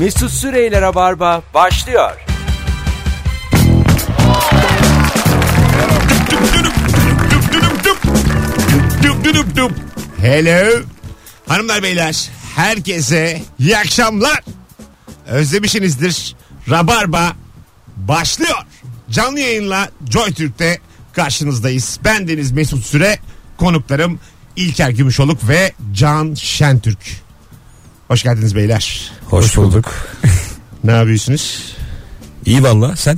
Mesut Süreyler'e barba başlıyor. Hello. Hanımlar beyler herkese iyi akşamlar. Özlemişsinizdir. Rabarba başlıyor. Canlı yayınla Joy Türk'te karşınızdayız. Ben Deniz Mesut Süre. Konuklarım İlker Gümüşoluk ve Can Şentürk. Hoş geldiniz beyler. Hoş bulduk. Ne yapıyorsunuz? İyi valla sen.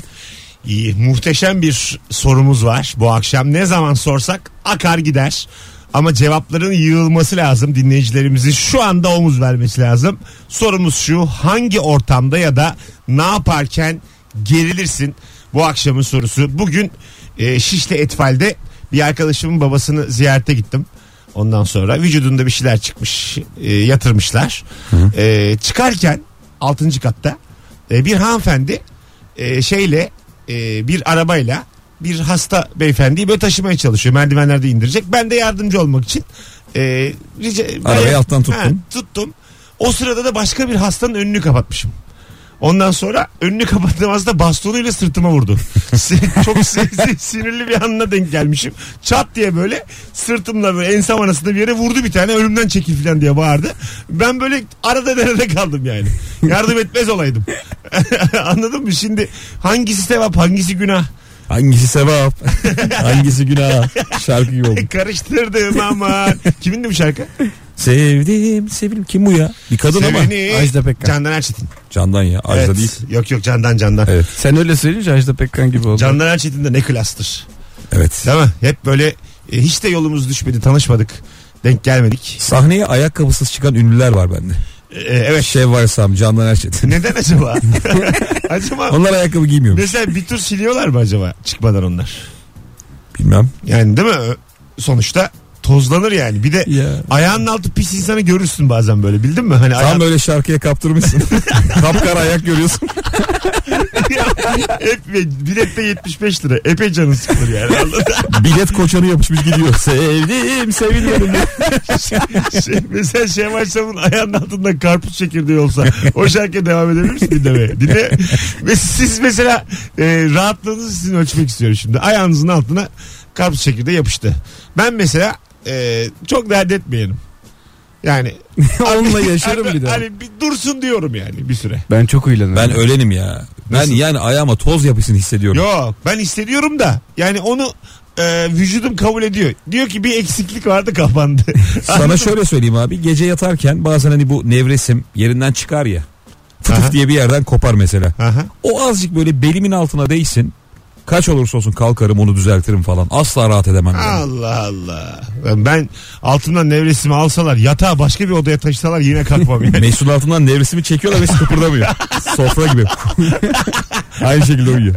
İyi. Muhteşem bir sorumuz var bu akşam. Ne zaman sorsak akar gider. Ama cevapların yığılması lazım. Dinleyicilerimizin şu anda omuz vermesi lazım. Sorumuz şu. Hangi ortamda ya da ne yaparken gerilirsin? Bu akşamın sorusu. Bugün e, Şişli Etfal'de bir arkadaşımın babasını ziyarete gittim. Ondan sonra vücudunda bir şeyler çıkmış e, yatırmışlar. E, çıkarken 6. katta e, bir hanımefendi e, şeyle e, bir arabayla bir hasta beyefendiyi böyle taşımaya çalışıyor. Merdivenlerde indirecek. Ben de yardımcı olmak için e, rica, Arabayı alttan tuttun. Tuttum. O sırada da başka bir hastanın önünü kapatmışım. Ondan sonra önünü kapattığımızda bastonuyla sırtıma vurdu. Çok si- si- sinirli bir anına denk gelmişim. Çat diye böyle sırtımla böyle ensem arasında bir yere vurdu bir tane. Ölümden çekil falan diye bağırdı. Ben böyle arada derede kaldım yani. Yardım etmez olaydım. Anladın mı? Şimdi hangisi sevap hangisi günah? Hangisi sevap? Hangisi günah? Şarkı gibi oldu. Karıştırdım aman. Kimindi bu şarkı? Sevdim sevdim. Kim bu ya? Bir kadın ama. Seveni. Ajda Pekkan. Candan Erçetin. Candan ya. Ajda Evet. değil. Yok yok Candan Candan. Evet. Sen öyle söyleyince Ajda Pekkan gibi oldu. Candan Erçetin de ne klastır. Evet. Değil mi? Hep böyle e, hiç de yolumuz düşmedi tanışmadık. Denk gelmedik. Sahneye ayakkabısız çıkan ünlüler var bende. E, evet. Şevval Sam, Candan Erçetin. Neden acaba? acaba Onlar ayakkabı giymiyor. mesela bir tur siliyorlar mı acaba çıkmadan onlar? Bilmem. Yani değil mi? Sonuçta tozlanır yani. Bir de Ya. ayağının altı pis insanı görürsün bazen böyle bildin mi? Hani Tam ayağın... böyle şarkıya kaptırmışsın. Kapkara ayak görüyorsun. Hep bilette 75 lira. Epey canın sıkılır yani. Bilet koçanı yapışmış gidiyor. Sevdim seviliyorum. şey, mesela Şevval Sam'ın ayağının altında karpuz çekirdeği olsa o şarkıya devam edebilir misin dinlemeye? Dinle. Ve siz mesela e, rahatlığınızı sizin ölçmek istiyorum şimdi. Ayağınızın altına karpuz çekirdeği yapıştı. Ben mesela e, çok dert etmeyenim. Yani Onunla yaşarım bir daha. Hani bir dursun diyorum yani bir süre. Ben çok uylanırım. Ben ölenim ya. Ben Nasıl? yani ayağıma toz yapışını hissediyorum. Yok ben hissediyorum da yani onu e, vücudum kabul ediyor. Diyor ki bir eksiklik vardı kapandı. Sana şöyle söyleyeyim abi. Gece yatarken bazen hani bu nevresim yerinden çıkar ya. Fıtık Aha. diye bir yerden kopar mesela. Aha. O azıcık böyle belimin altına değsin. Kaç olursa olsun kalkarım onu düzeltirim falan. Asla rahat edemem. yani. Allah Allah. Ben altından nevresimi alsalar yatağı başka bir odaya taşısalar yine kalkmam yani. Mesut altından nevresimi çekiyorlar ve hiç kıpırdamıyor. Sofra gibi. Aynı şekilde uyuyor.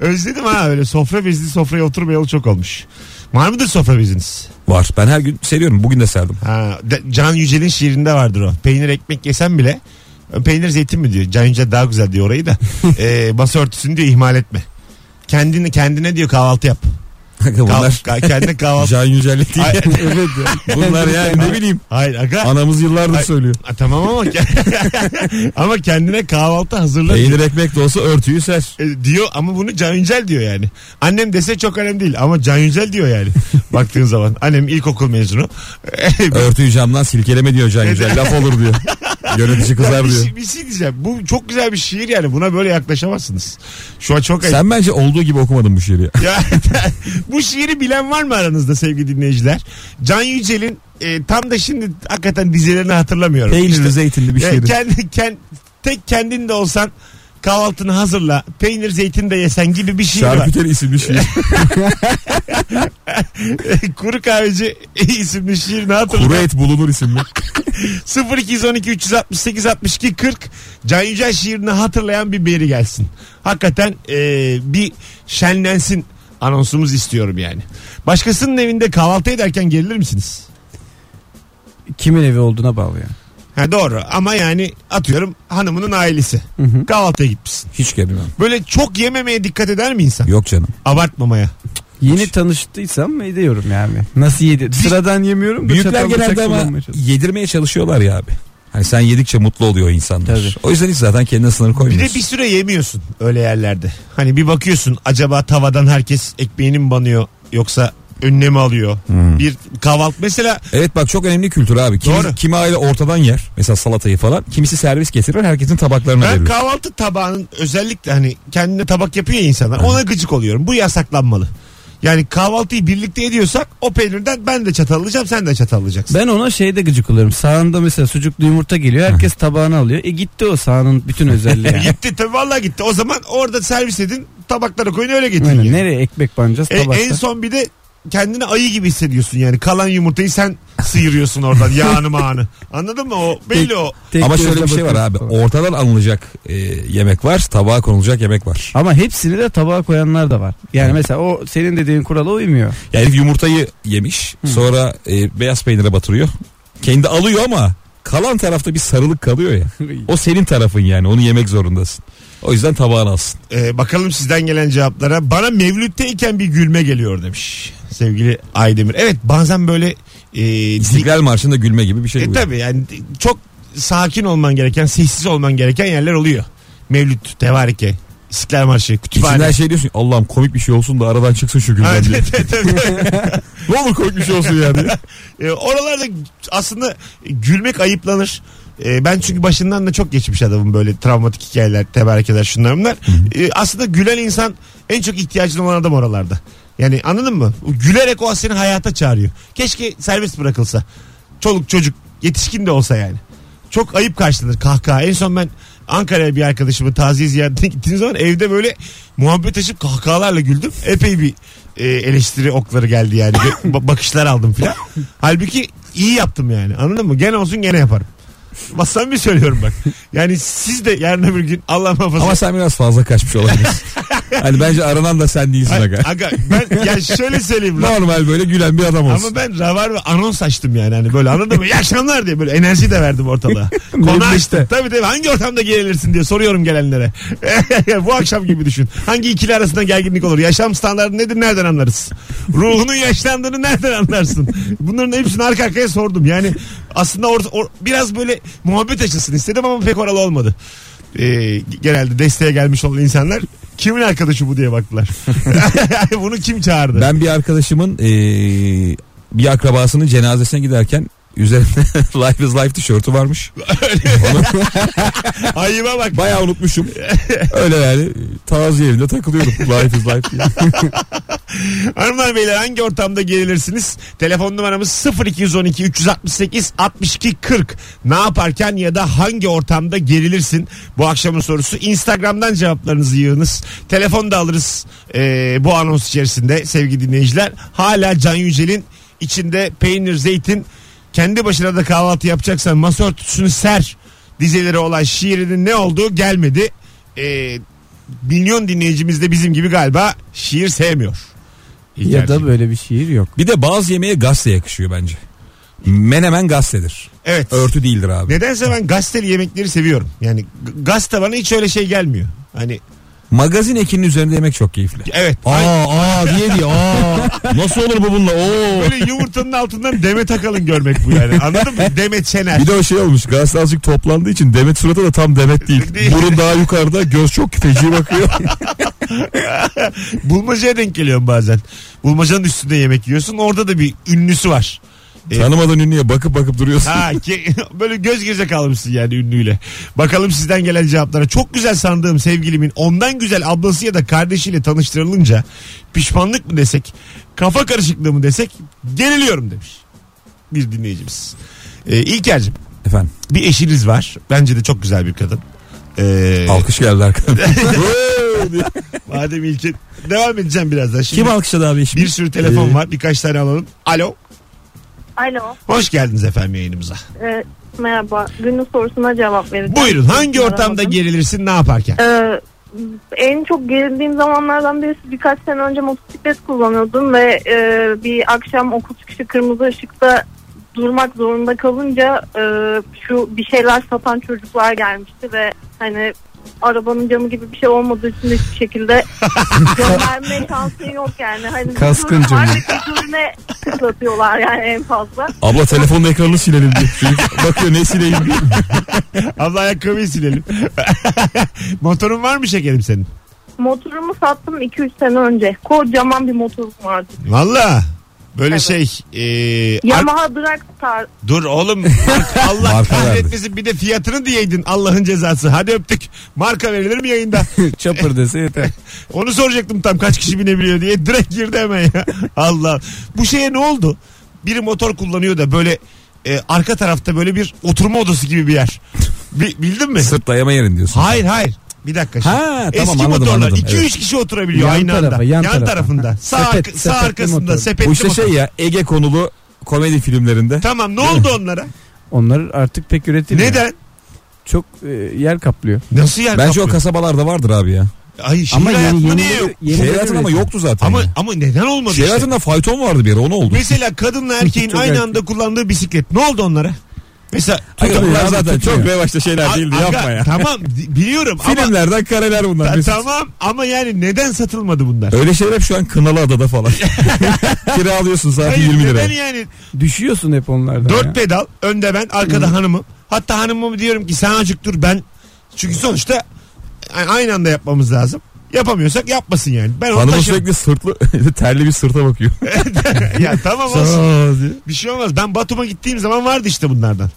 Özledim ha öyle sofra bezli sofraya oturmayalı çok olmuş. Var mıdır sofra beziniz? Var. Ben her gün seriyorum. Bugün de serdim. Ha, de- Can Yücel'in şiirinde vardır o. Peynir ekmek yesem bile peynir zeytin mi diyor. Can Yücel daha güzel diyor orayı da. e, masa örtüsünü diyor ihmal etme. Kendini kendine diyor kahvaltı yap. Kah- Bunlar kendine kahvaltı. Can Yücel'lik değil. Ay- evet ya. Bunlar yani ne bileyim. Hayır aga. Anamız yıllardır Ay- söylüyor. Ha, tamam ama ama kendine kahvaltı hazırla. Peynir ekmek de olsa örtüyü ser. E, diyor ama bunu Can Yücel diyor yani. Annem dese çok önemli değil ama Can Yücel diyor yani. Baktığın zaman. Annem ilkokul mezunu. Örtüyü camdan silkeleme diyor Can Yücel. Laf olur diyor. Yönetici kızar bir, diyor. şey, bir şey diyeceğim. Bu çok güzel bir şiir yani. Buna böyle yaklaşamazsınız. Şu an çok ayıp. Sen bence olduğu gibi okumadın bu şiiri. Ya, bu şiiri bilen var mı aranızda sevgili dinleyiciler? Can Yücel'in e, tam da şimdi hakikaten dizelerini hatırlamıyorum. Peynirli İşte, zeytinli bir e, şiiri. kendi, kend, tek kendin de olsan kahvaltını hazırla. Peynir zeytin de yesen gibi bir şiir var. Şarküteri isimli şiir. Kuru kahveci isimli şiirini hatırla. Kuru et bulunur isimli. 0212 368 62 40 Can Yücel şiirini hatırlayan bir beri gelsin. Hakikaten e, bir şenlensin anonsumuz istiyorum yani. Başkasının evinde kahvaltı ederken gerilir misiniz? Kimin evi olduğuna bağlı ya. Ha doğru ama yani atıyorum hanımının ailesi. Hı hı. Kahvaltıya gitmişsin. Hiç gelmem. Böyle çok yememeye dikkat eder mi insan? Yok canım. Abartmamaya. Yeni tanıştıysam ediyorum yani. Nasıl yedi? Sıradan yemiyorum da Büyükler çatal bıçak genelde ama kullanmaya çalışıyorum. yedirmeye çalışıyorlar ya abi. Hani sen yedikçe mutlu oluyor insanlar. Tabii. O yüzden hiç zaten kendine sınır Bir koymuyorsun. de bir süre yemiyorsun öyle yerlerde. Hani bir bakıyorsun acaba tavadan herkes ekmeğini mi banıyor yoksa önüne mi alıyor? Hmm. Bir kahvaltı mesela Evet bak çok önemli kültür abi. Kimi, Doğru. kimi aile ortadan yer. Mesela salatayı falan. Kimisi servis getirir herkesin tabaklarına ben verir. kahvaltı tabağının özellikle hani kendine tabak yapıyor ya insanlar ona gıcık oluyorum. Bu yasaklanmalı. Yani kahvaltıyı birlikte ediyorsak o peynirden ben de çatal alacağım sen de çatal alacaksın. Ben ona şeyde gıcık oluyorum. Sağında mesela sucuklu yumurta geliyor. Herkes tabağını alıyor. E gitti o sağının bütün özelliği. yani. gitti tabii vallahi gitti. O zaman orada servis edin tabaklara koyun öyle getirin. Yani. Nereye ekmek banacağız E, tabakta. en son bir de kendini ayı gibi hissediyorsun yani. Kalan yumurtayı sen sıyırıyorsun oradan yağını mağını. Anladın mı? O belli o. Tek Ama şöyle bir şey var abi. Ortadan alınacak e, yemek var. Tabağa konulacak yemek var. Ama hepsini de tabağa koyanlar da var. Yani mesela o senin dediğin kurala uymuyor. Yani herif yumurtayı yemiş. Sonra e, beyaz peynire batırıyor. Kendi alıyor ama kalan tarafta bir sarılık kalıyor ya. O senin tarafın yani. Onu yemek zorundasın. O yüzden tabağını alsın. Ee, bakalım sizden gelen cevaplara. Bana mevlütteyken bir gülme geliyor demiş. Sevgili Aydemir. Evet bazen böyle e, İstiklal Marşı'nda gülme gibi bir şey e, tabii yani çok sakin olman gereken, sessiz olman gereken yerler oluyor. Mevlüt, tevarike, İstiklal Marşı, kütüphane. İçinden şey diyorsun Allah'ım komik bir şey olsun da aradan çıksın şu Ha, gülden diye. ne olur komik bir şey olsun yani. E, oralarda aslında gülmek ayıplanır. E, ben çünkü başından da çok geçmiş adamım böyle travmatik hikayeler, teberkeler şunlar bunlar. E, aslında gülen insan en çok ihtiyacın olan adam oralarda. Yani anladın mı? Gülerek o seni hayata çağırıyor. Keşke serbest bırakılsa. Çoluk çocuk yetişkin de olsa yani. Çok ayıp karşılanır kahkaha. En son ben Ankara'ya bir arkadaşımın taziye ziyaretine gittiğim zaman evde böyle muhabbet açıp kahkahalarla güldüm. Epey bir e, eleştiri okları geldi yani. Ba- bakışlar aldım filan. Halbuki iyi yaptım yani. Anladın mı? Gene olsun gene yaparım. Bak samimi söylüyorum bak. Yani siz de yarın öbür gün Allah muhafaza. Ama sen biraz fazla kaçmış olabilirsin. hani bence aranan da sen değilsin aga. aga ben ya şöyle söyleyeyim. lan. Normal böyle gülen bir adam olsun. Ama ben ravar ve anons açtım yani hani böyle anladın mı? İyi akşamlar diye böyle enerji de verdim ortalığa. Konu açtım. Tabii tabii hangi ortamda gerilirsin diye soruyorum gelenlere. Bu akşam gibi düşün. Hangi ikili arasında gerginlik olur? Yaşam standartı nedir nereden anlarız? Ruhunun yaşlandığını nereden anlarsın? Bunların hepsini arka arkaya sordum. Yani aslında or, or- biraz böyle muhabbet açılsın istedim ama pek oralı olmadı. Ee, genelde desteğe gelmiş olan insanlar kimin arkadaşı bu diye baktılar. Bunu kim çağırdı? Ben bir arkadaşımın eee, bir akrabasının cenazesine giderken üzerinde Life is Life tişörtü varmış. Onu Ayıba bak. bayağı unutmuşum. Öyle yani taziye evinde takılıyordum Life is Life diye. Hanımlar beyler hangi ortamda gerilirsiniz? Telefon numaramız 0212 368 62 40. Ne yaparken ya da hangi ortamda gerilirsin? Bu akşamın sorusu. Instagram'dan cevaplarınızı yığınız. Telefon da alırız ee, bu anons içerisinde sevgili dinleyiciler. Hala Can Yücel'in içinde peynir, zeytin kendi başına da kahvaltı yapacaksan masa örtüsünü ser dizeleri olan şiirinin ne olduğu gelmedi. Ee, milyon dinleyicimiz de bizim gibi galiba şiir sevmiyor. Ya İlkerciğim. da böyle bir şiir yok. Bir de bazı yemeğe gazete yakışıyor bence. Menemen gazetedir. Evet. Örtü değildir abi. Nedense ben gazeteli yemekleri seviyorum. Yani gazete bana hiç öyle şey gelmiyor. Hani Magazin ekinin üzerinde yemek çok keyifli. evet. Aa aa diye diye aa. Nasıl olur bu bununla? Oo. Böyle yumurtanın altından Demet Akalın görmek bu yani. Anladın mı? Demet Şener. Bir de o şey olmuş gazete azıcık toplandığı için Demet suratı da tam Demet değil. Değil. Burun daha yukarıda göz çok feci bakıyor. Bulmacaya denk geliyorum bazen. Bulmacanın üstünde yemek yiyorsun. Orada da bir ünlüsü var. E, Tanımadan ünlüye bakıp bakıp duruyorsun. Ha ki, böyle göz göze kalmışsın yani ünlüyle. Bakalım sizden gelen cevaplara. Çok güzel sandığım sevgilimin ondan güzel ablası ya da kardeşiyle tanıştırılınca pişmanlık mı desek, kafa karışıklığı mı desek geriliyorum demiş. Bir dinleyicimiz. Ee, İlker'cim Efendim bir eşiniz var. Bence de çok güzel bir kadın. Ee, alkış geldi arkadan. madem İlker devam edeceğim birazdan. Şimdi Kim alkışladı abi şimdi? bir sürü telefon Ee, var. Birkaç tane alalım. Alo. Alo. Hoş geldiniz efendim yayınımıza. Ee, merhaba. Günün sorusuna cevap vereceğim. Buyurun. Hangi ortamda gerilirsin ne yaparken? Ee, en çok gerildiğim zamanlardan birisi birkaç sene önce motosiklet kullanıyordum ve e, bir akşam okul çıkışı kırmızı ışıkta durmak zorunda kalınca e, şu bir şeyler satan çocuklar gelmişti ve hani arabanın camı gibi bir şey olmadığı için de hiçbir şekilde gönderme şansın yok yani. Hani Kaskın camı. gözüne tıklatıyorlar yani en fazla. Abla telefonun ekranını silelim diye. Çocuk bakıyor ne sileyim diye. Abla ayakkabıyı silelim. Motorun var mı şekerim senin? Motorumu sattım 2-3 sene önce. Kocaman bir motorum vardı. Valla. Böyle Evet. şey. E, Yamaha Dragstar. Dur oğlum. Allah Marka kahretmesin bir de fiyatını diyeydin Allah'ın cezası. Hadi öptük. Marka verilir mi yayında? Çapır dese yeter. Onu soracaktım tam kaç kişi binebiliyor diye. Direkt girdi hemen ya. Allah. Bu şeye ne oldu? Biri motor kullanıyor da böyle e, arka tarafta böyle bir oturma odası gibi bir yer. Bi- bildin mi? Sırt dayama yerin diyorsun. Hayır hayır. Bir dakika. şimdi. Ha, tamam, Eski anladım, motorlar anladım. 2-3 Evet. kişi oturabiliyor Yan aynı tarafa, anda. yan Yan, tarafa. tarafında. Sağ, Sepet- sağ sepetli arkasında motor. sepetli Bu işte motor. şey ya Ege konulu komedi filmlerinde. Tamam ne oldu onlara? Onlar artık pek üretilmiyor. Neden? Çok e, yer kaplıyor. Nasıl yer Bence o kaplıyor? kasabalarda vardır abi ya. Ay şehir Ama hayatında yeni, niye yok? yeni Şehir hayatında ama yoktu zaten. Ama, ya. ama neden olmadı Şehir işte? hayatında fayton vardı bir ara o ne oldu? Mesela kadınla erkeğin aynı anda kullandığı bisiklet. Ne oldu onlara? Mesela abi, zaten tutmuyor. çok revaçta şeyler değildi Aga, yapma ya. Tamam biliyorum ama Filmlerden kareler bunlar. Ta- tamam ama yani neden satılmadı bunlar? Öyle şeyler hep şu an Kınalı Adada falan. Kiralıyorsun saati Hayır 20 neden liraya. yani? Düşüyorsun hep onlardan Dört ya. pedal önde ben arkada hanımım. Hatta hanımıma diyorum ki sen azıcık dur ben. Çünkü sonuçta aynı anda yapmamız lazım. Yapamıyorsak yapmasın yani. Ben onu Hanımın taşırım. sürekli sırtlı terli bir sırta bakıyor. ya tamam olsun. Bir şey olmaz. Ben Batum'a gittiğim zaman vardı işte bunlardan.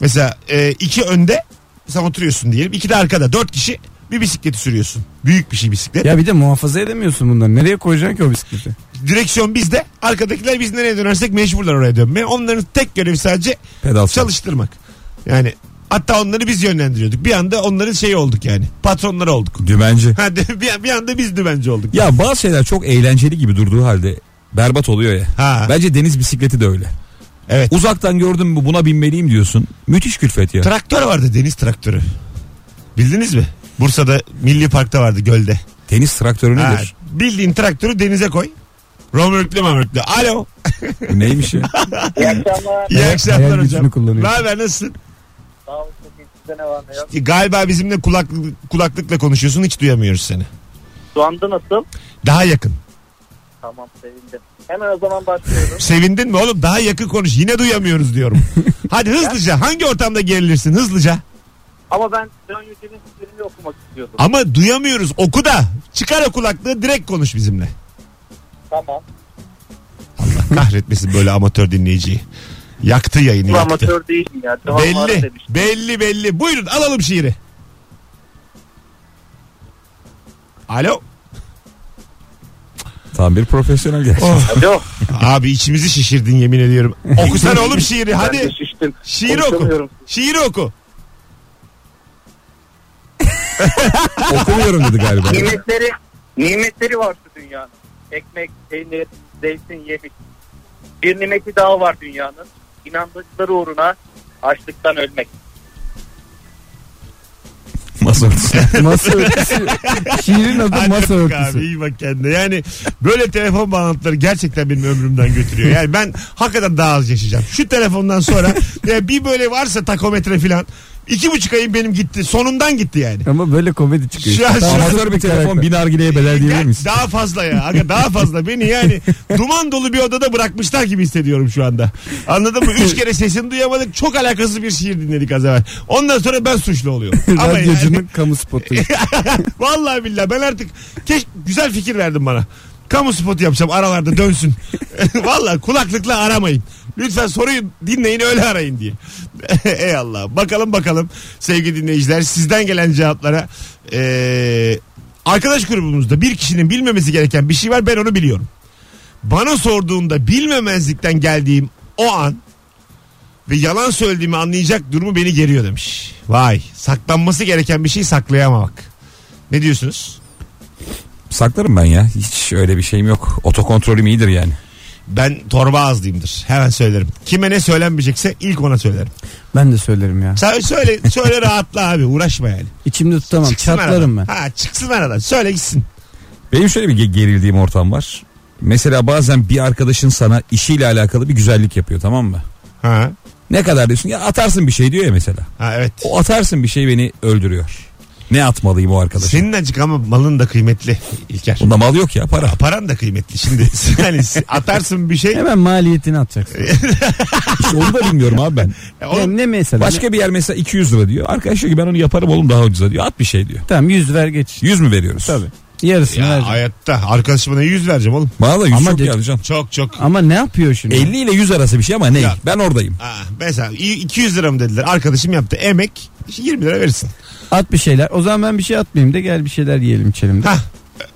Mesela e, iki önde sen oturuyorsun diyelim. iki de arkada. Dört kişi bir bisikleti sürüyorsun. Büyük bir şey bisiklet. Ya bir de muhafaza edemiyorsun bunları. Nereye koyacaksın ki o bisikleti? Direksiyon bizde. Arkadakiler biz nereye dönersek mecburlar oraya dönmeye. Onların tek görevi sadece Pedal çalış. çalıştırmak. Yani hatta onları biz yönlendiriyorduk. Bir anda onların şeyi olduk yani. Patronları olduk. Dümenci. Ha, bir, bir anda biz dümenci olduk. Ya bazı şeyler çok eğlenceli gibi durduğu halde berbat oluyor ya. Ha. Bence deniz bisikleti de öyle. Evet. Uzaktan gördün mü buna binmeliyim diyorsun. Müthiş külfet ya. Traktör vardı deniz traktörü. Bildiniz mi? Bursa'da Milli Park'ta vardı gölde. Deniz traktörü Ha, nedir? bildiğin traktörü denize koy. Romörklü mamörklü. Alo. Bu Neymiş ya? İyi akşamlar. İyi akşamlar hocam. kullanıyor. Ne haber nasılsın? Ne var ne yok? Galiba bizimle kulaklık, kulaklıkla konuşuyorsun hiç duyamıyoruz seni. Şu anda nasıl? Daha yakın. Tamam sevindim. Hemen o zaman başlıyorum. Sevindin mi oğlum? Daha yakın konuş. Yine duyamıyoruz diyorum. Hadi hızlıca. Hangi ortamda gerilirsin? Hızlıca. Ama ben Can Yücel'in fikrini okumak istiyordum. Ama duyamıyoruz. Oku da. Çıkar o kulaklığı direkt konuş bizimle. Tamam. Kahretmesin böyle amatör dinleyiciyi. Yaktı yayını Bu yaktı. amatör değilim ya. Devam var Belli. Belli belli. Buyurun alalım şiiri. Alo. Tam bir profesyonel gerçekten. Alo. Abi içimizi şişirdin yemin ediyorum. Okusana oğlum şiiri Ben hadi. şiştim. Şiiri oku. Konuşamıyorum. Şiiri oku. Okumuyorum dedi galiba. Nimetleri, nimetleri var şu dünyanın. Ekmek, peynir, zeytin, yemek. Bir nimeti daha var dünyanın. İnandıkları uğruna açlıktan ölmek. Masa örtüsü. Masa örtüsü. Şiirin adı Hadi masa örtüsü. Abi iyi bak kendine. Yani böyle telefon bağlantıları gerçekten benim ömrümden götürüyor. Yani ben hakikaten daha az yaşayacağım. Şu telefondan sonra ya bir böyle varsa takometre falan iki buçuk ayım benim gitti. Sonundan gitti yani. Ama böyle komedi çıkıyor. Şu an- şu an- bir telefon bin nargileye bedel diyebilir misin? Daha fazla ya. Aga daha fazla. Beni yani duman dolu bir odada bırakmışlar gibi hissediyorum şu anda. Anladın mı? Üç kere sesini duyamadık. Çok alakasız bir şiir dinledik az evvel. Ondan sonra ben suçlu oluyorum. Ama Radyocunun yani, kamu spotu. vallahi billahi ben artık keş, güzel fikir verdim bana. Kamu spotu yapacağım aralarda dönsün. vallahi kulaklıkla aramayın. Lütfen soruyu dinleyin öyle arayın diye. Ey Allah. Bakalım bakalım sevgili dinleyiciler sizden gelen cevaplara. Ee, arkadaş grubumuzda bir kişinin bilmemesi gereken bir şey var ben onu biliyorum. Bana sorduğunda bilmemezlikten geldiğim o an ve yalan söylediğimi anlayacak durumu beni geriyor demiş. Vay saklanması gereken bir şey saklayamamak. Ne diyorsunuz? Saklarım ben ya. Hiç öyle bir şeyim yok. Otokontrolüm iyidir yani. Ben torba ağızlıyımdır. Hemen söylerim. Kime ne söylenmeyecekse ilk ona söylerim. Ben de söylerim ya. Sen söyle, söyle rahatla abi uğraşma yani. İçimde tutamam. Çıksın Çatlarım ben. aradan. Ha çıksın aradan. Söyle gitsin. Benim şöyle bir ge- gerildiğim ortam var. Mesela bazen bir arkadaşın sana işiyle alakalı bir güzellik yapıyor tamam mı? Ha. Ne kadar diyorsun ya atarsın bir şey diyor ya mesela. Ha evet. O atarsın bir şey beni öldürüyor. Ne atmalıyım o arkadaşa? Senin acık ama malın da kıymetli İlker. Bunda mal yok ya para. Paran da kıymetli şimdi. Yani atarsın bir şey. Hemen maliyetini atacaksın. İşte onu da bilmiyorum abi ben. o- Yani ne mesela? Başka bir yer mesela 200 lira diyor. Arkadaş diyor ki ben onu yaparım oğlum daha ucuza diyor. At bir şey diyor. Tamam 100 ver geç. 100 mü veriyoruz? Tabii. Yarısını ya vereceğim. hayatta arkadaşıma 100 vereceğim oğlum. Bana da 100 Ama çok de- yani can. Çok çok. Ama ne yapıyor şimdi? 50 ile 100 arası bir şey ama ne? Ya. Ben oradayım. Ha, mesela 200 lira mı dediler arkadaşım yaptı emek 20 lira verirsin. At bir şeyler. O zaman ben bir şey atmayayım da gel bir şeyler yiyelim içelim de. Ha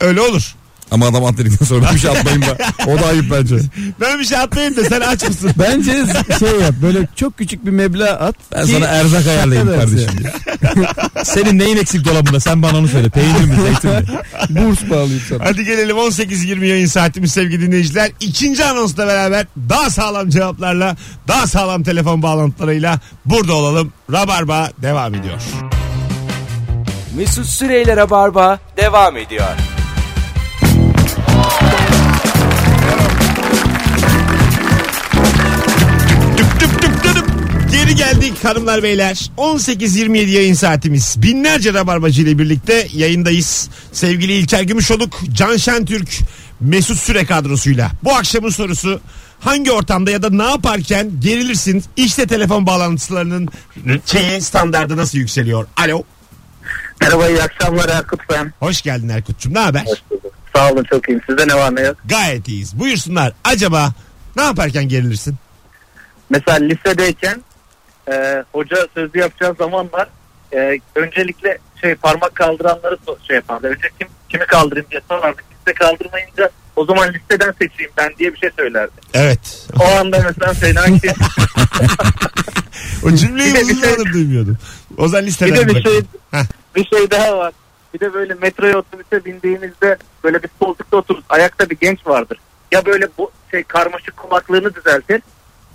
öyle olur. Ama adam at dedikten sonra ben bir şey atmayayım da. O da ayıp bence. Ben bir şey atmayayım da sen aç mısın? Bence şey yap böyle çok küçük bir meblağ at. Ben ki sana erzak ayarlayayım kardeşim. Senin neyin eksik dolabında sen bana onu söyle. Peynir mi zeytin mi? Burs bağlayayım sana. Hadi gelelim 18-20 yayın saatimiz sevgili dinleyiciler. İkinci anonsla beraber daha sağlam cevaplarla, daha sağlam telefon bağlantılarıyla burada olalım. Rabarba devam ediyor. Mesut Süreyler'e barba devam ediyor. Geldik hanımlar beyler. 18-27 yayın saatimiz. Binlerce rabarbacı ile birlikte yayındayız. Sevgili İlker Gümüşoluk, Can Şentürk, Mesut Süre kadrosuyla. Bu akşamın sorusu hangi ortamda ya da ne yaparken gerilirsin? İşte telefon bağlantılarının şeyi standardı nasıl yükseliyor? Alo. Merhaba iyi akşamlar Erkut ben. Hoş geldin Erkut'cum. Ne haber? Sağ olun çok iyiyim. Sizde ne var ne yok? Gayet iyiyiz. Buyursunlar. Acaba ne yaparken gerilirsin? Mesela lisedeyken e, hoca sözlü yapacağı zamanlar e, öncelikle şey parmak kaldıranları şey yapardı. Önce kim kimi kaldırayım diye sorardı. Kimse kaldırmayınca o zaman listeden seçeyim ben diye bir şey söylerdi. Evet. O anda mesela fena ki O cümleyi Bir bir uzun şey- duymuyordum. O zaman bir listeden de bir bırak. şey Heh. bir şey daha var. Bir de böyle metroya otobüse bindiğimizde böyle bir koltukta otururuz. Ayakta bir genç vardır. Ya böyle bu şey karmaşık kulaklığını düzeltir.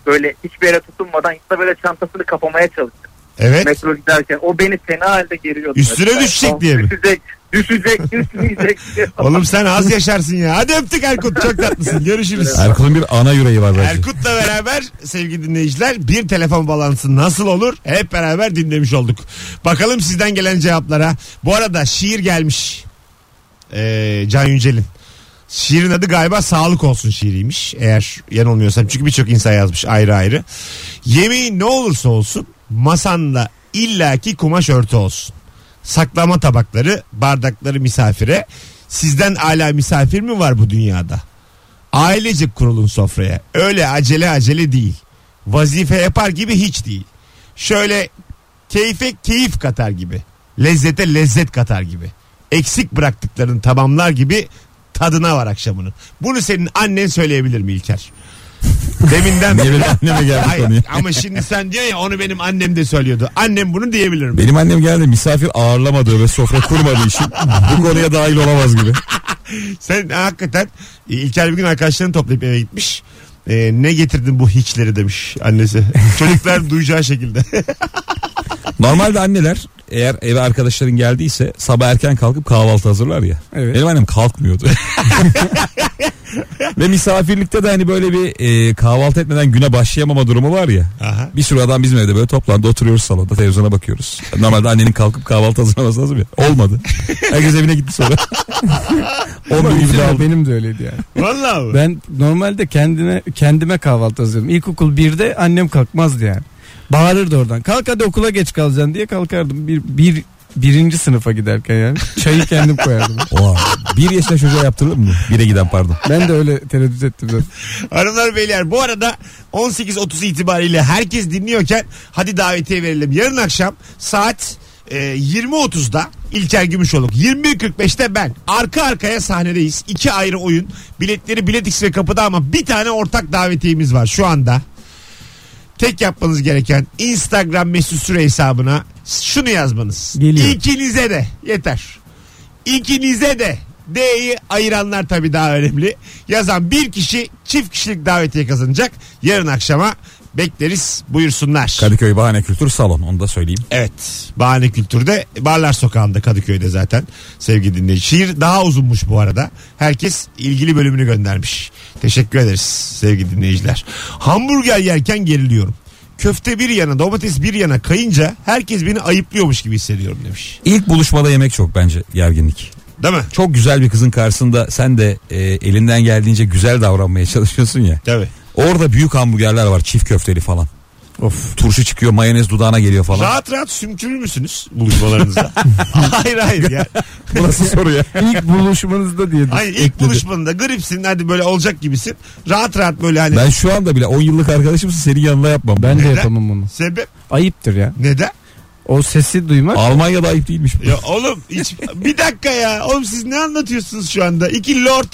Böyle hiçbir yere tutunmadan da böyle çantasını kapamaya çalışır. Evet. metro giderken o beni fena halde geriyordu. Üstüne mesela. düşecek diye mi? Düşecek, düşecek, düşmeyecek. Oğlum sen az yaşarsın ya. Hadi öptük Erkut. Çok tatlısın. Görüşürüz. Erkun'un bir ana yüreği var bence. Erkut'la beraber sevgili dinleyiciler bir telefon balansı nasıl olur hep beraber dinlemiş olduk. Bakalım sizden gelen cevaplara. Bu arada şiir gelmiş. Ee, Can Yücel'in. Şiirin adı galiba sağlık olsun şiiriymiş. Eğer yanılmıyorsam. Çünkü birçok insan yazmış ayrı ayrı. Yemeğin ne olursa olsun masanda illaki kumaş örtü olsun. Saklama tabakları, bardakları misafire. Sizden hala misafir mi var bu dünyada? Ailece kurulun sofraya. Öyle acele acele değil. Vazife yapar gibi hiç değil. Şöyle keyfe keyif katar gibi. Lezzete lezzet katar gibi. Eksik bıraktıklarını tamamlar gibi tadına var akşamının. Bunu senin annen söyleyebilir mi İlker? Deminden Niye benim anneme geldi Hayır, konuya? ama şimdi sen diyor ya onu benim annem de söylüyordu. Annem bunu diyebilir mi? Benim annem geldi misafir ağırlamadığı ve sofra kurmadığı için bu konuya dahil olamaz gibi. Sen hakikaten e, İlker bir gün arkadaşlarını toplayıp eve gitmiş. E, ne getirdin bu hiçleri demiş annesi. Çocuklar duyacağı şekilde. Normalde anneler eğer eve arkadaşların geldiyse sabah erken kalkıp kahvaltı hazırlar ya. Evet. Benim annem kalkmıyordu. Ve misafirlikte de hani böyle bir e, kahvaltı etmeden güne başlayamama durumu var ya. Aha. Bir sürü adam bizim evde böyle toplandı oturuyoruz salonda televizyona bakıyoruz. Normalde annenin kalkıp kahvaltı hazırlaması lazım ya. Olmadı. Herkes evine gitti sonra. Aldım. benim de öyleydi yani. Vallahi? Ben normalde kendine kendime kahvaltı hazırlıyorum. İlkokul 1'de annem kalkmazdı yani. Bağırırdı oradan. Kalk hadi okula geç kalacaksın diye kalkardım. Bir, bir birinci sınıfa giderken yani. Çayı kendim koyardım. Oha, bir yaşında çocuğa yaptırılır mı? Bire giden pardon. Ben de öyle tereddüt ettim zaten. Hanımlar beyler bu arada 18.30 itibariyle herkes dinliyorken hadi davetiye verelim. Yarın akşam saat e, 20.30'da İlker Gümüşoluk 21.45'te ben arka arkaya sahnedeyiz. İki ayrı oyun biletleri Biletix ve kapıda ama bir tane ortak davetiyemiz var şu anda. Tek yapmanız gereken Instagram mesut süre hesabına şunu yazmanız. Geliyor. İkinize de yeter. İkinize de D'yi ayıranlar tabii daha önemli. Yazan bir kişi çift kişilik davetiye kazanacak. Yarın akşama bekleriz buyursunlar. Kadıköy Bahane Kültür Salon onu da söyleyeyim. Evet. Bahane Kültür'de Barlar Sokağı'nda Kadıköy'de zaten sevgili dinleyici. Şiir daha uzunmuş bu arada. Herkes ilgili bölümünü göndermiş. Teşekkür ederiz sevgili dinleyiciler. Hamburger yerken geriliyorum. köfte bir yana domates bir yana kayınca herkes beni ayıplıyormuş gibi hissediyorum demiş. İlk buluşmada yemek çok bence gerginlik. Değil mi? Çok güzel bir kızın karşısında sen de e, elinden geldiğince güzel davranmaya çalışıyorsun ya. Tabii. Orada büyük hamburgerler var çift köfteli falan. Of. Turşu çıkıyor mayonez dudağına geliyor falan. Rahat rahat sümkürür müsünüz buluşmalarınızda? hayır hayır ya. Bu nasıl soru ya? İlk buluşmanızda diye. Hayır ilk ekledi. buluşmanda gripsin hadi böyle olacak gibisin. Rahat rahat böyle hani. Ben şu anda bile 10 yıllık arkadaşımsın senin yanında yapmam. Ben de Neden? yapamam bunu. Sebep Ayıptır ya. neden? O sesi duymak. Almanya'da ayıp değilmiş. bu. Ya oğlum hiç, bir dakika ya. Oğlum siz ne anlatıyorsunuz şu anda? İki lord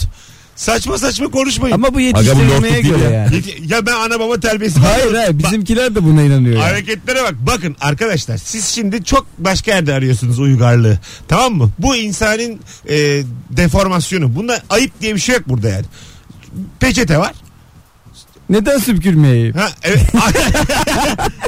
saçma saçma konuşmayın. Ama bu yetiştirilmeye göre ya. yani. Ya ben ana baba terbiyesi Hayır hayır bizimkiler de buna inanıyor. yani. Hareketlere bak. Bakın arkadaşlar siz şimdi çok başka yerde arıyorsunuz uygarlığı. Tamam mı? Bu insanın e, deformasyonu. Bunda ayıp diye bir şey yok burada yani. Peçete var. Neden süpkürmeyeyim? Ha, evet.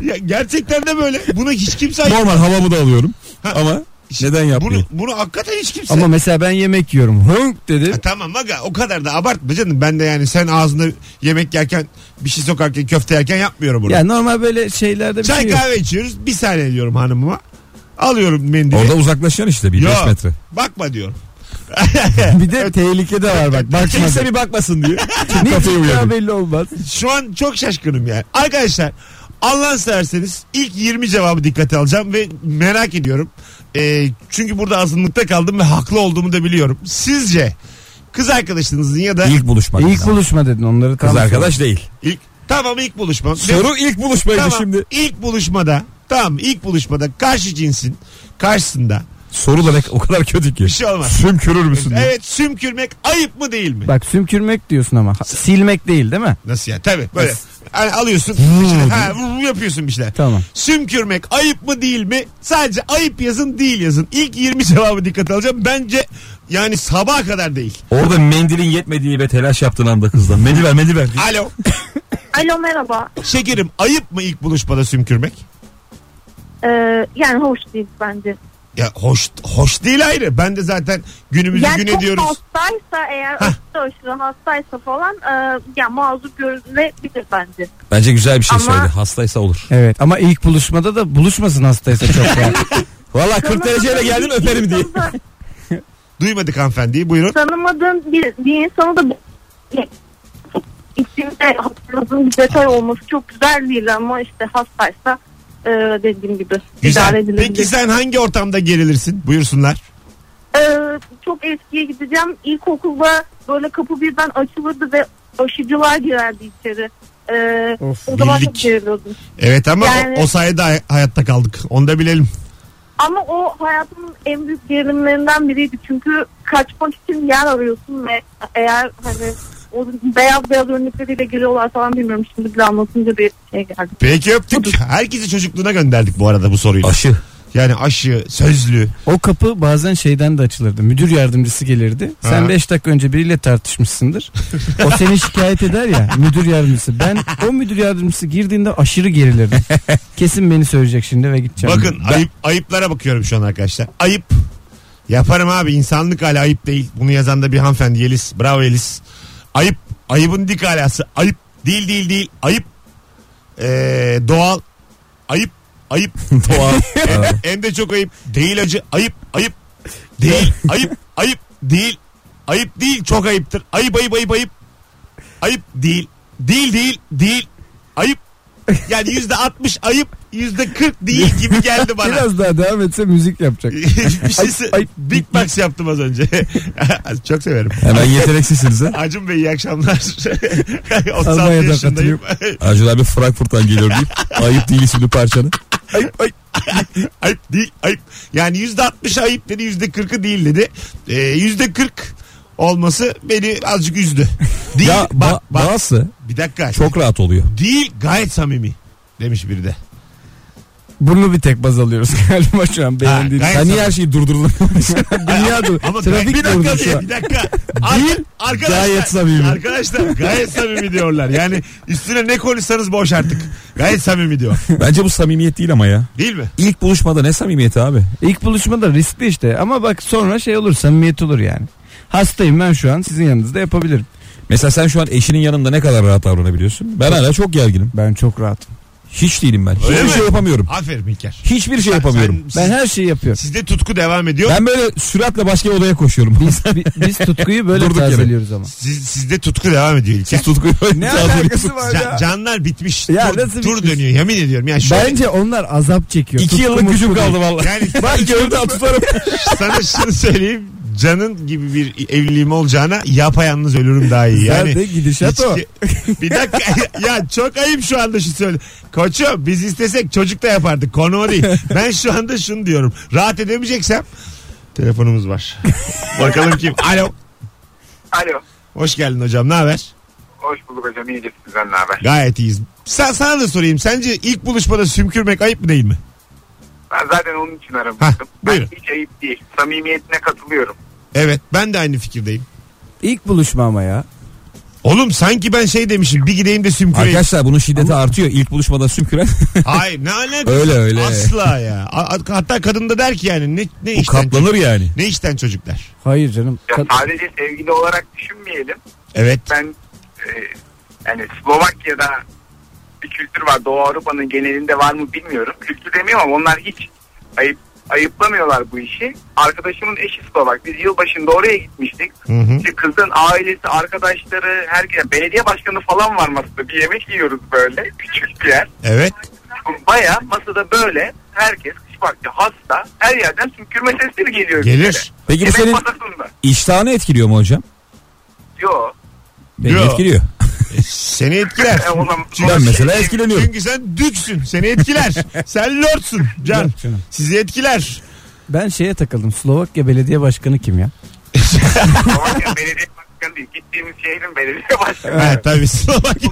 ya, gerçekten de böyle. Bunu hiç kimse. Normal havamı da alıyorum. Ha. Ama neden Bunu, yapmıyor? bunu hakikaten hiç kimse. Ama mesela ben yemek yiyorum. Hınk dedi. Ha, tamam aga o kadar da abartma canım. Ben de yani sen ağzında yemek yerken bir şey sokarken köfte yerken yapmıyorum bunu. Ya normal böyle şeylerde bir Çay şey yok. kahve içiyoruz. Bir saniye diyorum hanımıma. Alıyorum mendili. Orada uzaklaşacaksın işte bir 5 Yok, metre. Bakma diyorum. Bir de tehlike de var bak. Bakma. Kimse bir bakmasın diye. ne kafayı çıkacağı belli olmaz. Şu an çok şaşkınım yani. Arkadaşlar Allah'ını severseniz ilk 20 cevabı dikkate alacağım ve merak ediyorum. Ee, çünkü burada azınlıkta kaldım ve haklı olduğumu da biliyorum. Sizce kız arkadaşınızın ya da ilk, İlk buluşma. İlk buluşma dedin onları Kız tam arkadaş değil. tamam ilk buluşma. Soru ilk buluşmaydı tamam, şimdi. ilk buluşmada tamam ilk buluşmada karşı cinsin karşısında Soru da ne- o kadar kötü ki. bir şey olmaz. Sümkürür müsün diye. Evet sümkürmek ayıp mı değil mi? Bak sümkürmek diyorsun ama ha- silmek değil değil mi? Nasıl yani? Tabii böyle. Hani alıyorsun. ha, vur- yapıyorsun bir şeyler. Tamam. Sümkürmek ayıp mı değil mi? Sadece ayıp yazın değil yazın. İlk 20 cevabı dikkat alacağım. Bence yani sabaha kadar değil. Orada mendilin yetmediği ve telaş yaptığın anda kızdan. Mendil ver mendil ver. Alo. Alo merhaba. Şekerim ayıp mı ilk buluşmada sümkürmek? Ee, yani hoş değil bence. Ya hoş hoş değil ayrı. Ben de zaten günümüzü Yani gün çok ediyoruz. hastaysa eğer aşırı aşırı hastaysa falan e, yani mazur görülebilir bence. Bence güzel bir şey Ama- söyledi. Hastaysa olur. Evet ama ilk buluşmada da buluşmasın hastaysa çok ya. Valla 40 dereceyle geldim öperim diye. Duymadık hanımefendiyi. Buyurun. Tanımadığın bir, bir insanı da içinde hatırladığın bir detay olması çok güzel değil ama işte hastaysa e, dediğim gibi idare Güzel. edilebilir. Peki sen hangi ortamda gerilirsin? Buyursunlar. Ee, çok eskiye gideceğim. İlkokulda böyle kapı birden açılırdı ve aşıcılar girerdi içeri. Ee, Of, o zaman çok bildik. geriliyordum. Evet ama Yani- o, o sayede hay- hayatta kaldık. Onu da bilelim. Ama o hayatımın en büyük gerilimlerinden biriydi. Çünkü kaçmak için yer arıyorsun ve eğer hani o beyaz beyaz örnekleriyle geliyorlar falan bilmiyorum. Şimdi bile anlatınca bir şey geldi. Peki öptük. Herkesi çocukluğuna gönderdik bu arada bu soruyla. Aşı. Yani aşı, sözlü. O kapı bazen şeyden de açılırdı. Müdür yardımcısı gelirdi. Sen Ha. 5 dakika önce biriyle tartışmışsındır. O seni şikayet eder ya müdür yardımcısı. Ben o müdür yardımcısı girdiğinde aşırı gerilirdim. Kesin beni söyleyecek şimdi ve gideceğim. Bakın Ben- ayıp, ayıplara bakıyorum şu an arkadaşlar. Ayıp. Yaparım abi insanlık hali ayıp değil. Bunu yazan da bir hanımefendi Yeliz. Bravo Yeliz. Ayıp. Ayıbın dik alası. Ayıp. Değil değil değil. Ayıp. Ee, doğal. Ayıp. Ayıp. Doğal. hem, de çok ayıp. Değil acı. Ayıp. Ayıp. Değil. Ayıp. Ayıp. Değil. Ayıp değil. Çok ayıptır. Ayıp ayıp ayıp ayıp. Ayıp değil. Değil değil. Değil. Ayıp. Yani yüzde altmış ayıp. Yüzde kırk değil gibi geldi bana. Biraz daha devam etse müzik yapacak. bir şeysi Ayıp, ayıp. Big Max yaptım az önce. Çok severim. Hemen yeteneksizsiniz ha. Acun Bey iyi akşamlar. 36 Almanya'da yaşındayım. Acun abi Frankfurt'tan geliyor deyip ayıp değil isimli parçanı. ayıp ayıp. ayıp değil ayıp. Yani yüzde altmış ayıp dedi yüzde kırkı değil dedi. Ee, Yüzde kırk olması beni azıcık üzdü. Değil Ya bak, ba- bak. bazısı Bir dakika. çok rahat oluyor. Değil gayet samimi demiş biri de. Bunu bir tek baz alıyoruz galiba şu an beğendiğim. gayet Sen niye her şeyi durdurdun? Dünya dur. Ama Trafik bir durdu dakika şu an. bir dakika. Ar- arkadaşlar, gayet samimi. Arkadaşlar gayet samimi diyorlar. Yani üstüne ne konuşsanız boş artık. Gayet samimi diyor. Bence bu samimiyet değil ama ya. Değil mi? İlk buluşmada ne samimiyeti abi? İlk buluşmada riskli işte ama bak sonra şey olur samimiyet olur yani. Hastayım ben şu an sizin yanınızda yapabilirim. Mesela sen şu an eşinin yanında ne kadar rahat davranabiliyorsun? Ben hala çok gerginim. Ben çok rahatım. Hiç değilim ben. Hiçbir Öyle mi? şey yapamıyorum. Aferin İlker. Hiçbir şey Sen- yapamıyorum. sen- Ben her şeyi yapıyorum. Sizde tutku devam ediyor. Ben böyle süratle başka bir odaya koşuyorum. Biz, bi- biz tutkuyu böyle Durduk yere. tazeliyoruz ama. Siz, sizde tutku devam ediyor İlker. Siz tutkuyu Ne alakası var Can- ya? canlar bitmiş. Ya tur, nasıl tur bitmiş? dönüyor yemin ediyorum. Yani şöyle, Bence onlar azap çekiyor. İki Tutku yıllık gücüm değil. kaldı vallahi. yani Belki ömrümden tutarım. sana şunu söyleyeyim. Canın gibi bir evliliğim olacağına yapayalnız ölürüm daha iyi. Yani Zaten gidişat o. bir dakika ya çok ayıp şu anda şu söyle. Koçum biz istesek çocuk da yapardık. Konu o değil. Ben şu anda şunu diyorum. Rahat edemeyeceksem telefonumuz var. Bakalım kim? Alo. Alo. Hoş geldin hocam. Ne haber? Hoş bulduk hocam. İyidir sizden ne haber? Gayet iyiyiz. Sen, sana da sorayım. Sence ilk buluşmada sümkürmek ayıp mı değil mi? Ben zaten onun için Hah, aramıştım. buyurun. Ben hiç ayıp değil. Samimiyetine katılıyorum. Evet ben de aynı fikirdeyim. İlk buluşma ama ya. Oğlum sanki ben şey demişim bir gideyim de sümküreyim. Arkadaşlar bunun şiddeti artıyor. İlk buluşmada sümküren. Hayır ne alakası? Öyle, öyle. Asla ya. Hatta kadın da der ki yani ne, ne Bu işten katlanır çocuk- yani. Ne işten çocuklar? Hayır canım. Ya sadece sevgili olarak düşünmeyelim. Evet. Ben e, yani Slovakya'da bir kültür var. Doğu Avrupa'nın genelinde var mı bilmiyorum. Kültür demiyorum ama onlar hiç ayıp ayıplamıyorlar bu işi. Arkadaşımın eşi Slovak. Biz yılbaşında oraya gitmiştik. Hı hı. İşte kızın ailesi, arkadaşları, herkes, belediye başkanı falan var masada. Bir yemek yiyoruz böyle. Küçük bir yer. Evet. Baya masada böyle herkes kış vakti hasta her yerden sümkürme sesleri geliyor. Gelir. bizlere. Peki bu Yemek senin masasında. iştahını etkiliyor mu hocam? Yo. Beni Yok. etkiliyor. Seni etkiler. E, o zaman- Çünkü- Ben mesela etkileniyorum. Çünkü sen düksün. Seni etkiler. sen lordsun. Can. Yok canım. Sizi etkiler. Ben şeye takıldım. Slovakya belediye başkanı kim ya? Slovakya belediye başkanı değil. Gittiğimiz şehrin belediye başkanı. Evet tabii Slovakya.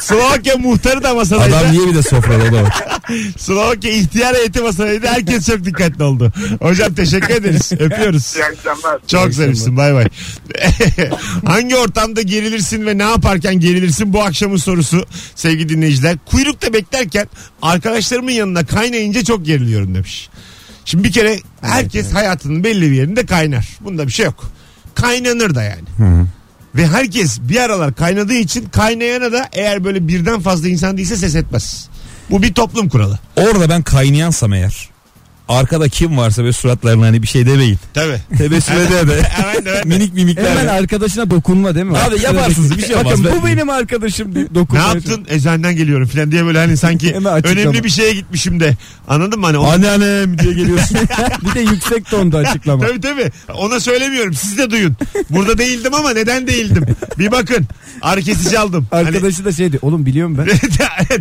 Slovakya muhtarı da masadaydı. Adam niye bir de sofrada o da var. Slovakya ihtiyar heyeti masadaydı. Herkes çok dikkatli oldu. Hocam teşekkür ederiz. Öpüyoruz. İyi akşamlar. Çok zarifsin bay bay. Hangi ortamda gerilirsin ve ne yaparken gerilirsin bu akşamın sorusu sevgili dinleyiciler. Kuyrukta beklerken arkadaşlarımın yanına kaynayınca çok geriliyorum demiş. Şimdi bir kere herkes hayatının belli bir yerinde kaynar. Bunda bir şey yok. Kaynanır da yani. Ve herkes bir aralar kaynadığı için kaynayana da eğer böyle birden fazla insan değilse ses etmez. Bu bir toplum kuralı. Orada ben kaynayansam eğer. Arkada kim varsa ve suratlarına hani bir şey demeyin. Tabii. Tebessüm ede de. Evet, evet. Minik mimikler. Hemen arkadaşına dokunma değil mi? Abi yaparsınız, bir şey olmaz. Bakın Ben- bu benim arkadaşım Ne dokunma. yaptın? Eczaneden geliyorum falan diye böyle hani sanki Hemen önemli bir şeye gitmişim de. Anladın mı? Hani o- Anneannem diye geliyorsun. bir de yüksek tonda açıklama. Tabii tabii. Ona söylemiyorum. Siz de duyun. Burada değildim ama neden değildim? Bir bakın. Ağrı kesici aldım. Hani- Arkadaşı da şey diyor. Oğlum biliyorum ben.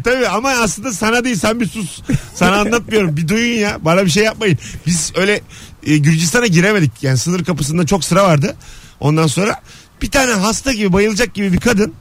tabii ama aslında sana değil sen bir sus. Sana anlatmıyorum. Bir duyun ya. Bana bir şey yapmayın. Biz öyle e, Gürcistan'a giremedik. Yani sınır kapısında çok sıra vardı. Ondan sonra bir tane hasta gibi bayılacak gibi bir kadın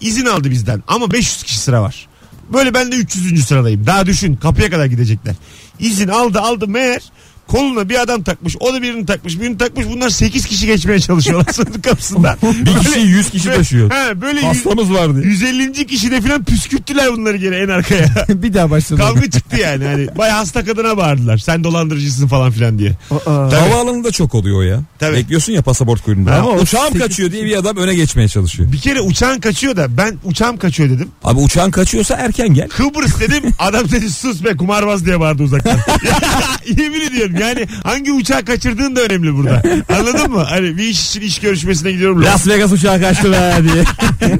izin aldı bizden. Ama 500 kişi sıra var. Böyle ben de 300. sıradayım. Daha düşün kapıya kadar gidecekler. İzin aldı aldı meğer koluna bir adam takmış. O da birini takmış. Birini takmış. Bunlar 8 kişi geçmeye çalışıyorlar sınır kapısından. bir kişi 100 kişi taşıyor. Ha, böyle Hastamız var diye. 150. kişide falan püskürttüler bunları geri en arkaya. bir daha başladı. Kavga çıktı yani. Hani baya hasta kadına bağırdılar. Sen dolandırıcısın falan filan diye. Tabii. Havaalanında çok oluyor o ya. Tabii. Bekliyorsun ya pasaport kuyruğunda. Ama Ama o uçağım sekiz- kaçıyor diye bir adam öne geçmeye çalışıyor. Bir kere uçağın kaçıyor da ben uçağım kaçıyor dedim. Abi uçağın kaçıyorsa erken gel. Kıbrıs dedim. Adam dedi sus be kumarbaz diye bağırdı uzaktan. Yemin ediyorum yani hangi uçağı kaçırdığın da önemli burada. Anladın mı? Hani bir iş için iş görüşmesine gidiyorum. Las Vegas uçağı kaçtı be diye.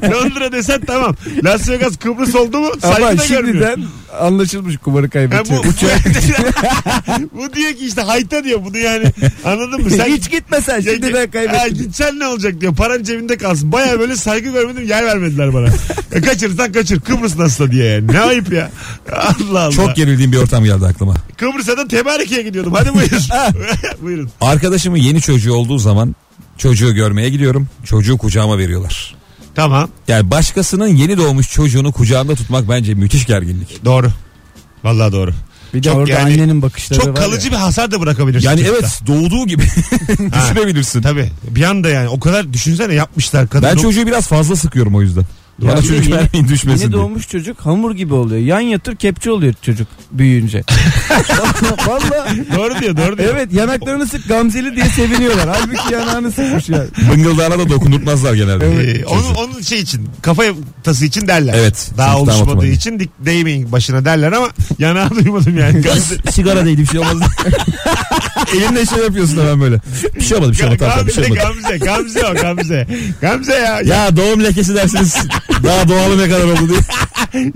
Londra desen tamam. Las Vegas Kıbrıs oldu mu saygı Ama da görmüyor. şimdiden anlaşılmış kumarı Ha, kaybedecek. bu, bu diyor ki işte hayta diyor bunu yani anladın mı? Sen Hiç gitmesen Ya- şimdiden Ha, kaybettin. gitsen ne olacak diyor. Paran cebinde kalsın. Baya böyle saygı görmedim yer vermediler bana. E, kaçırırsan kaçır. Kıbrıs nasıl diye yani. Ne ayıp ya. Allah Allah. Çok gerildiğim bir ortam geldi aklıma. Kıbrıs'a da Tebariki'ye gidiyordum. Hadi buyur. Buyurun. Arkadaşımın yeni çocuğu olduğu zaman çocuğu görmeye gidiyorum. Çocuğu kucağıma veriyorlar. Tamam. Yani başkasının yeni doğmuş çocuğunu kucağında tutmak bence müthiş gerginlik. Doğru. Vallahi doğru. Bir de Çok orada yani- annenin bakışları Çok var kalıcı ya. bir hasar da bırakabilirsin. Yani çocukta. evet doğduğu gibi düşünebilirsin. Tabii. Bir anda yani o kadar düşünsene yapmışlar kadın. Ben çocuğu biraz fazla sıkıyorum o yüzden. Bana Ya de çocuk yeni- vermeyin düşmesin Yeni diye. doğmuş çocuk hamur gibi oluyor. Yan yatır kepçe oluyor çocuk büyüyünce. Valla. doğru diyor doğru diyor. Evet yanaklarını sık gamzeli diye seviniyorlar. Halbuki yanağını sıkmış ya. Bıngıldağına da dokundurtmazlar genelde. Ee, onun, onun şey için kafa tası için derler. Evet, Daha oluşmadığı için dik, değmeyin başına derler ama yanağı duymadım yani. Gamze, Sigara değdi bir şey olmaz. Elinle şey yapıyorsun hemen böyle. Bir şey olmadı bir şey olmadı. tamam, bir şey Gamze, olmadı. Gamze, Gamze o Gamze. Gamze ya. Ya doğum lekesi dersiniz. Daha doğalı ne kadar oldu diye.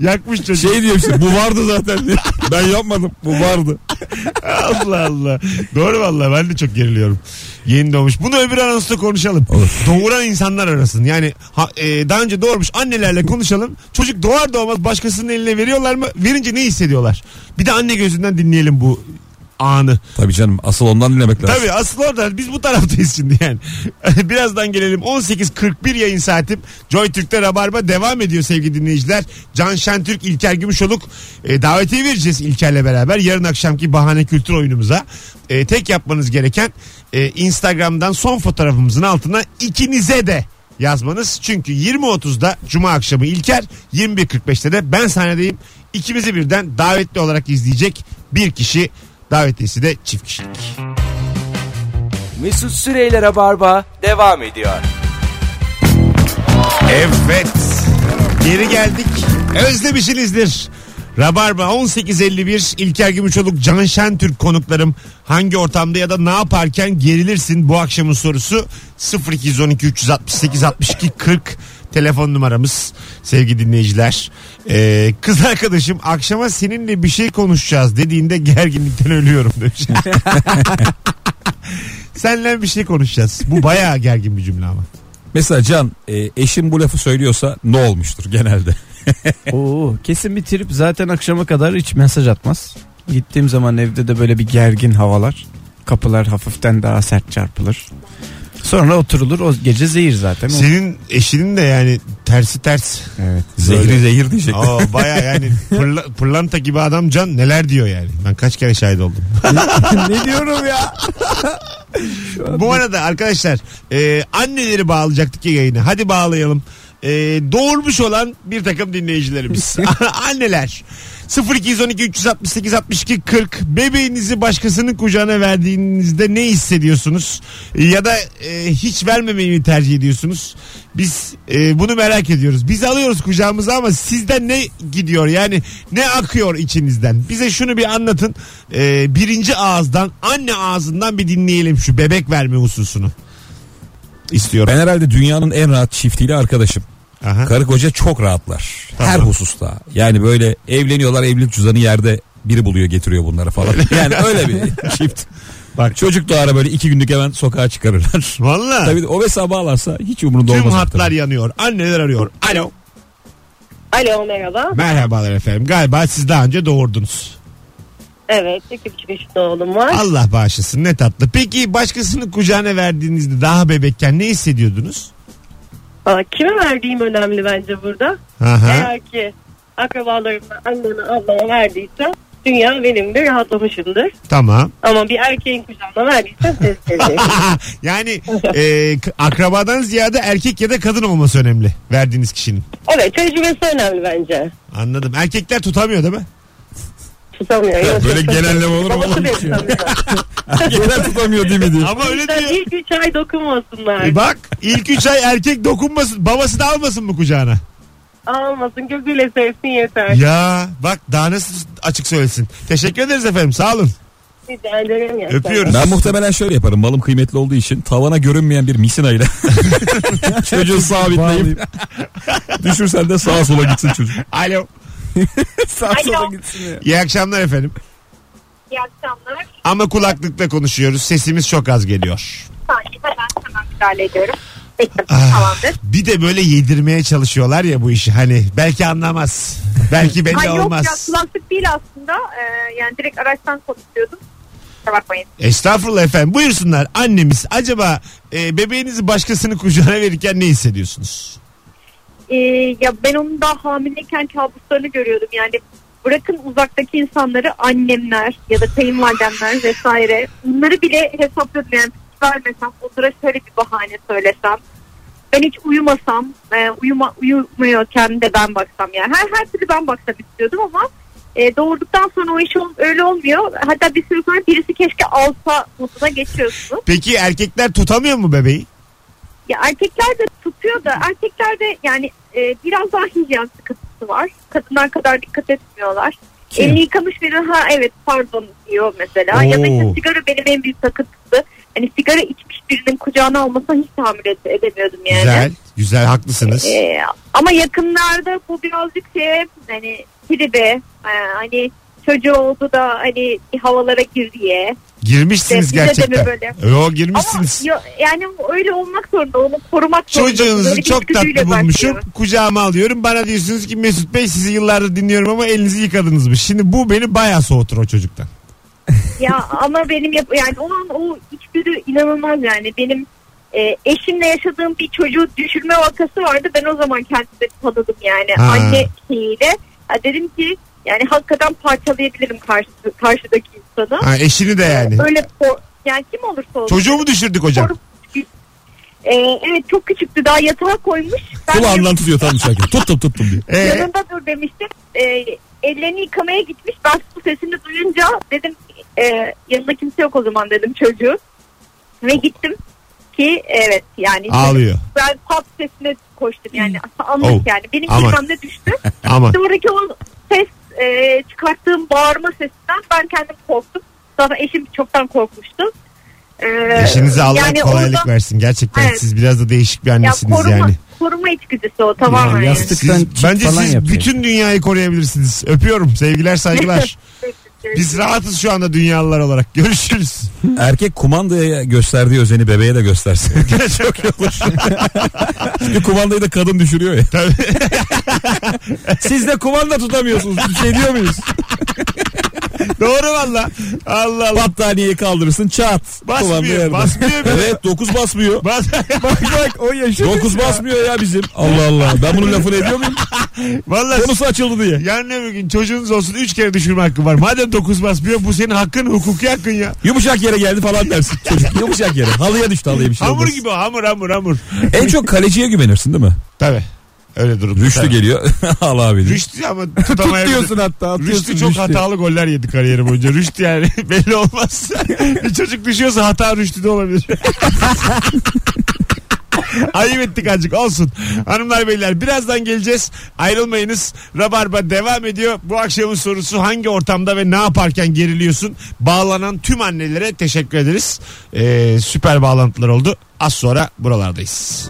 Yakmış çocuk. Şey diyor işte bu vardı zaten diye. Ben yapmadım bu vardı. Allah Allah. Doğru vallahi ben de çok geriliyorum. Yeni doğmuş. Bunu öbür anonsta konuşalım. Olur. Doğuran insanlar arasın. Yani ha- e, daha önce doğurmuş annelerle konuşalım. Çocuk doğar doğmaz başkasının eline veriyorlar mı? Verince ne hissediyorlar? Bir de anne gözünden dinleyelim bu anı. Tabii canım asıl ondan dinlemek lazım. Tabii asıl orada biz bu taraftayız şimdi yani. Birazdan gelelim 18.41 yayın saatim. Joy Türk'te Rabarba devam ediyor sevgili dinleyiciler. Can Şentürk, İlker Gümüşoluk e, davetiye vereceğiz İlker'le beraber. Yarın akşamki bahane kültür oyunumuza. E, tek yapmanız gereken e, Instagram'dan son fotoğrafımızın altına ikinize de yazmanız. Çünkü 20.30'da Cuma akşamı İlker, 21.45'te de ben sahnedeyim. İkimizi birden davetli olarak izleyecek bir kişi davetiyesi de çift kişilik. Mesut Süreyler'e barba devam ediyor. Evet. Geri geldik. Özlemişsinizdir. Rabarba 18.51 İlker Gümüşoluk Can Şentürk konuklarım hangi ortamda ya da ne yaparken gerilirsin bu akşamın sorusu 0212 368 62 40 telefon numaramız sevgili dinleyiciler. Ee, kız arkadaşım akşama seninle bir şey konuşacağız dediğinde gerginlikten ölüyorum demiş. Seninle bir şey konuşacağız. Bu bayağı gergin bir cümle ama. Mesela Can e, eşim bu lafı söylüyorsa ne olmuştur genelde? Oo, kesin bir trip zaten akşama kadar hiç mesaj atmaz. Gittiğim zaman evde de böyle bir gergin havalar. Kapılar hafiften daha sert çarpılır. Sonra oturulur o gece zehir zaten. Senin eşinin de yani tersi ters. Evet. Zehri zehir diyecek. Aa, baya yani pırla- pırlanta gibi adam can neler diyor yani. Ben kaç kere şahit oldum. ne diyorum ya? Bu arada arkadaşlar e, anneleri bağlayacaktık ya yayını. Hadi bağlayalım. E, doğurmuş olan bir takım dinleyicilerimiz. Anneler. 0212 368 62 40 bebeğinizi başkasının kucağına verdiğinizde ne hissediyorsunuz? Ya da e, hiç vermemeyi mi tercih ediyorsunuz? Biz e, bunu merak ediyoruz. Biz alıyoruz kucağımıza ama sizden ne gidiyor? Yani ne akıyor içinizden? Bize şunu bir anlatın. E, birinci ağızdan anne ağzından bir dinleyelim şu bebek verme hususunu. İstiyorum. Ben herhalde dünyanın en rahat çiftiyle arkadaşım. Aha. Karı koca çok rahatlar. Her Tamam. hususta. Yani böyle evleniyorlar evlilik cüzdanı yerde biri buluyor getiriyor bunları falan. Yani öyle bir çift. Bak. Çocuk doğara böyle iki günlük hemen sokağa çıkarırlar. Valla Tabii o mesela bağlarsa hiç umurunda tüm olmaz. hatlar tabii. yanıyor anneler arıyor alo Alo merhaba. merhabalar efendim galiba siz daha önce doğurdunuz Evet iki buçuk yaşında oğlum var. Allah bağışlasın ne tatlı. Peki başkasının kucağına verdiğinizde daha bebekken ne hissediyordunuz? Aa, kime verdiğim önemli bence burada. Aha. Eğer ki akrabalarımla anneme ablama verdiyse dünya benim de rahatlamışımdır. Tamam. Ama bir erkeğin kucağına verdiysem ses yani e, akrabadan ziyade erkek ya da kadın olması önemli verdiğiniz kişinin. evet tecrübesi önemli bence. Anladım. Erkekler tutamıyor değil mi? Tutamıyor. yok, Böyle genelleme olur mu? Babası da tutamıyor. Değil mi diye. Ama öyle diyor. ilk üç ay dokunmasınlar. E bak ilk üç ay erkek dokunmasın. Babası da almasın mı kucağına? Almasın gözüyle sevsin yeter. Ya bak daha nasıl açık söylesin. Teşekkür ederiz efendim sağ olun. Rica ederim ya. Öpüyoruz. Ben muhtemelen şöyle yaparım. Malım kıymetli olduğu için tavana görünmeyen bir misinayla çocuğu sabitleyip düşürsen de sağa sola gitsin çocuk. Alo. Sağ sola gitsin ya. İyi akşamlar efendim. İyi akşamlar. Ama kulaklıkla konuşuyoruz. Sesimiz çok az geliyor. Saniye ben hemen müdahale ediyorum. Peki, Ah, tamamdır. bir de böyle yedirmeye çalışıyorlar ya bu işi. Hani belki anlamaz. Belki belli Ay yok ya olmaz. kulaklık değil aslında. Ee, yani direkt araçtan konuşuyordum. Kusura bakmayın. Estağfurullah efendim. Buyursunlar. Annemiz acaba e, bebeğinizi başkasının kucağına verirken ne hissediyorsunuz? Ee, ya ben onun daha hamileyken kabuslarını görüyordum. Yani bırakın uzaktaki insanları annemler ya da kayınvalidemler vesaire. Bunları bile hesaplıyordum. Yani vermesem onlara şöyle bir bahane söylesem. ben hiç uyumasam, e, uyuma, uyumuyorken de ben baksam yani. Her, her türlü ben baksam istiyordum ama e, doğurduktan sonra o iş öyle olmuyor. Hatta bir süre sonra birisi keşke alsa moduna geçiyorsun. Peki erkekler tutamıyor mu bebeği? Ya erkekler de tutuyor da erkeklerde yani e, biraz daha hijyen sıkıntısı var. Kadınlar kadar dikkat etmiyorlar. Kim? Elini yıkamış biri ha evet pardon diyor mesela. Ya da işte Oo. sigara benim en büyük takıntısı. Hani sigara içmiş birinin kucağına almasına hiç tahammül ede- edemiyordum yani. Güzel. Güzel haklısınız. Ee, ama yakınlarda bu birazcık şey hani tribe e, hani çocuğu oldu da hani havalara gir diye. Girmişsiniz mi gerçekten. böyle? Yo Ama girmişsiniz. yo- yani öyle olmak zorunda onu korumak zorunda. Çocuğunuzu Böyle bir çok tatlı bulmuşum. başlıyor. Kucağıma alıyorum. Bana diyorsunuz ki Mesut Bey sizi yıllardır dinliyorum ama elinizi yıkadınız mı? Şimdi bu beni bayağı soğutur o çocuktan. Ya ama benim yap yani o an o içgüdü inanılmaz yani benim e, eşimle yaşadığım bir çocuğu düşürme vakası vardı. Ben o zaman kendimi tanıdım yani Ha. anne şeyiyle. Ya dedim ki yani hakikaten parçalayabilirim karşı, karşıdaki insanı. Ha, eşini de yani. Öyle por- yani kim olursa olsun. Çocuğu mu düşürdük hocam? Koru- E, evet çok küçüktü daha yatağa koymuş. Ben Kulağından tutuyor tam düşerken. Tuttum tuttum diyor. Ee, yanında dur demiştim. E, ellerini yıkamaya gitmiş. Ben su sesini duyunca dedim e, yanında kimse yok o zaman dedim çocuğu. Ve gittim ki evet yani ağlıyor. ben pat sesine koştum yani anlık Oh, yani. Benim aman. düştü. Ama Sonraki o ses e, çıkarttığım bağırma sesinden ben kendim korktum. Sonra eşim çoktan korkmuştu. E, eşinize Allah yani kolaylık orada- versin. Gerçekten Evet. siz biraz da değişik bir Ya annesiniz koruma, yani. koruma içgüdüsü o tamamen. Ya yani. yastık- Siz, bence falan siz yapıyor. bütün dünyayı koruyabilirsiniz. Öpüyorum. Sevgiler saygılar. Biz rahatız şu anda dünyalılar olarak. Görüşürüz. Erkek kumandaya gösterdiği özeni bebeğe de göstersin. Çok iyi olur. Çünkü kumandayı da kadın düşürüyor ya. Siz de kumanda tutamıyorsunuz. Bir şey diyor muyuz? Doğru valla. Allah Allah. Battaniyeyi kaldırırsın çat. Basmıyor. Basmıyor. Evet 9 basmıyor. Bas. bak bak o yaşadı. 9 basmıyor ya bizim. Allah Allah. Ben bunun lafını ediyor muyum? Valla Konusu açıldı diye. yarın öbür gün çocuğunuz olsun 3 kere düşürme hakkı var. Madem 9 basmıyor bu senin hakkın hukuki hakkın ya. Yumuşak yere geldi falan dersin. Çocuk yumuşak yere. Halıya düştü halıya bir şey Hamur olmaz. gibi hamur hamur hamur. En çok kaleciye güvenirsin değil mi? Tabi. Öyle durum. Rüştü geliyor. Al abi. Rüştü ama tutamayabilir. Hatta. Rüştü çok hatalı goller yedi kariyeri boyunca. Rüştü yani belli olmaz. bir çocuk düşüyorsa hata Rüştü'de olabilir. Ayıp ettik azıcık olsun. Hanımlar beyler birazdan geleceğiz. Ayrılmayınız. Rabarba devam ediyor. Bu akşamın sorusu hangi ortamda ve ne yaparken geriliyorsun? Bağlanan tüm annelere teşekkür ederiz. Ee, süper bağlantılar oldu. Az sonra buralardayız.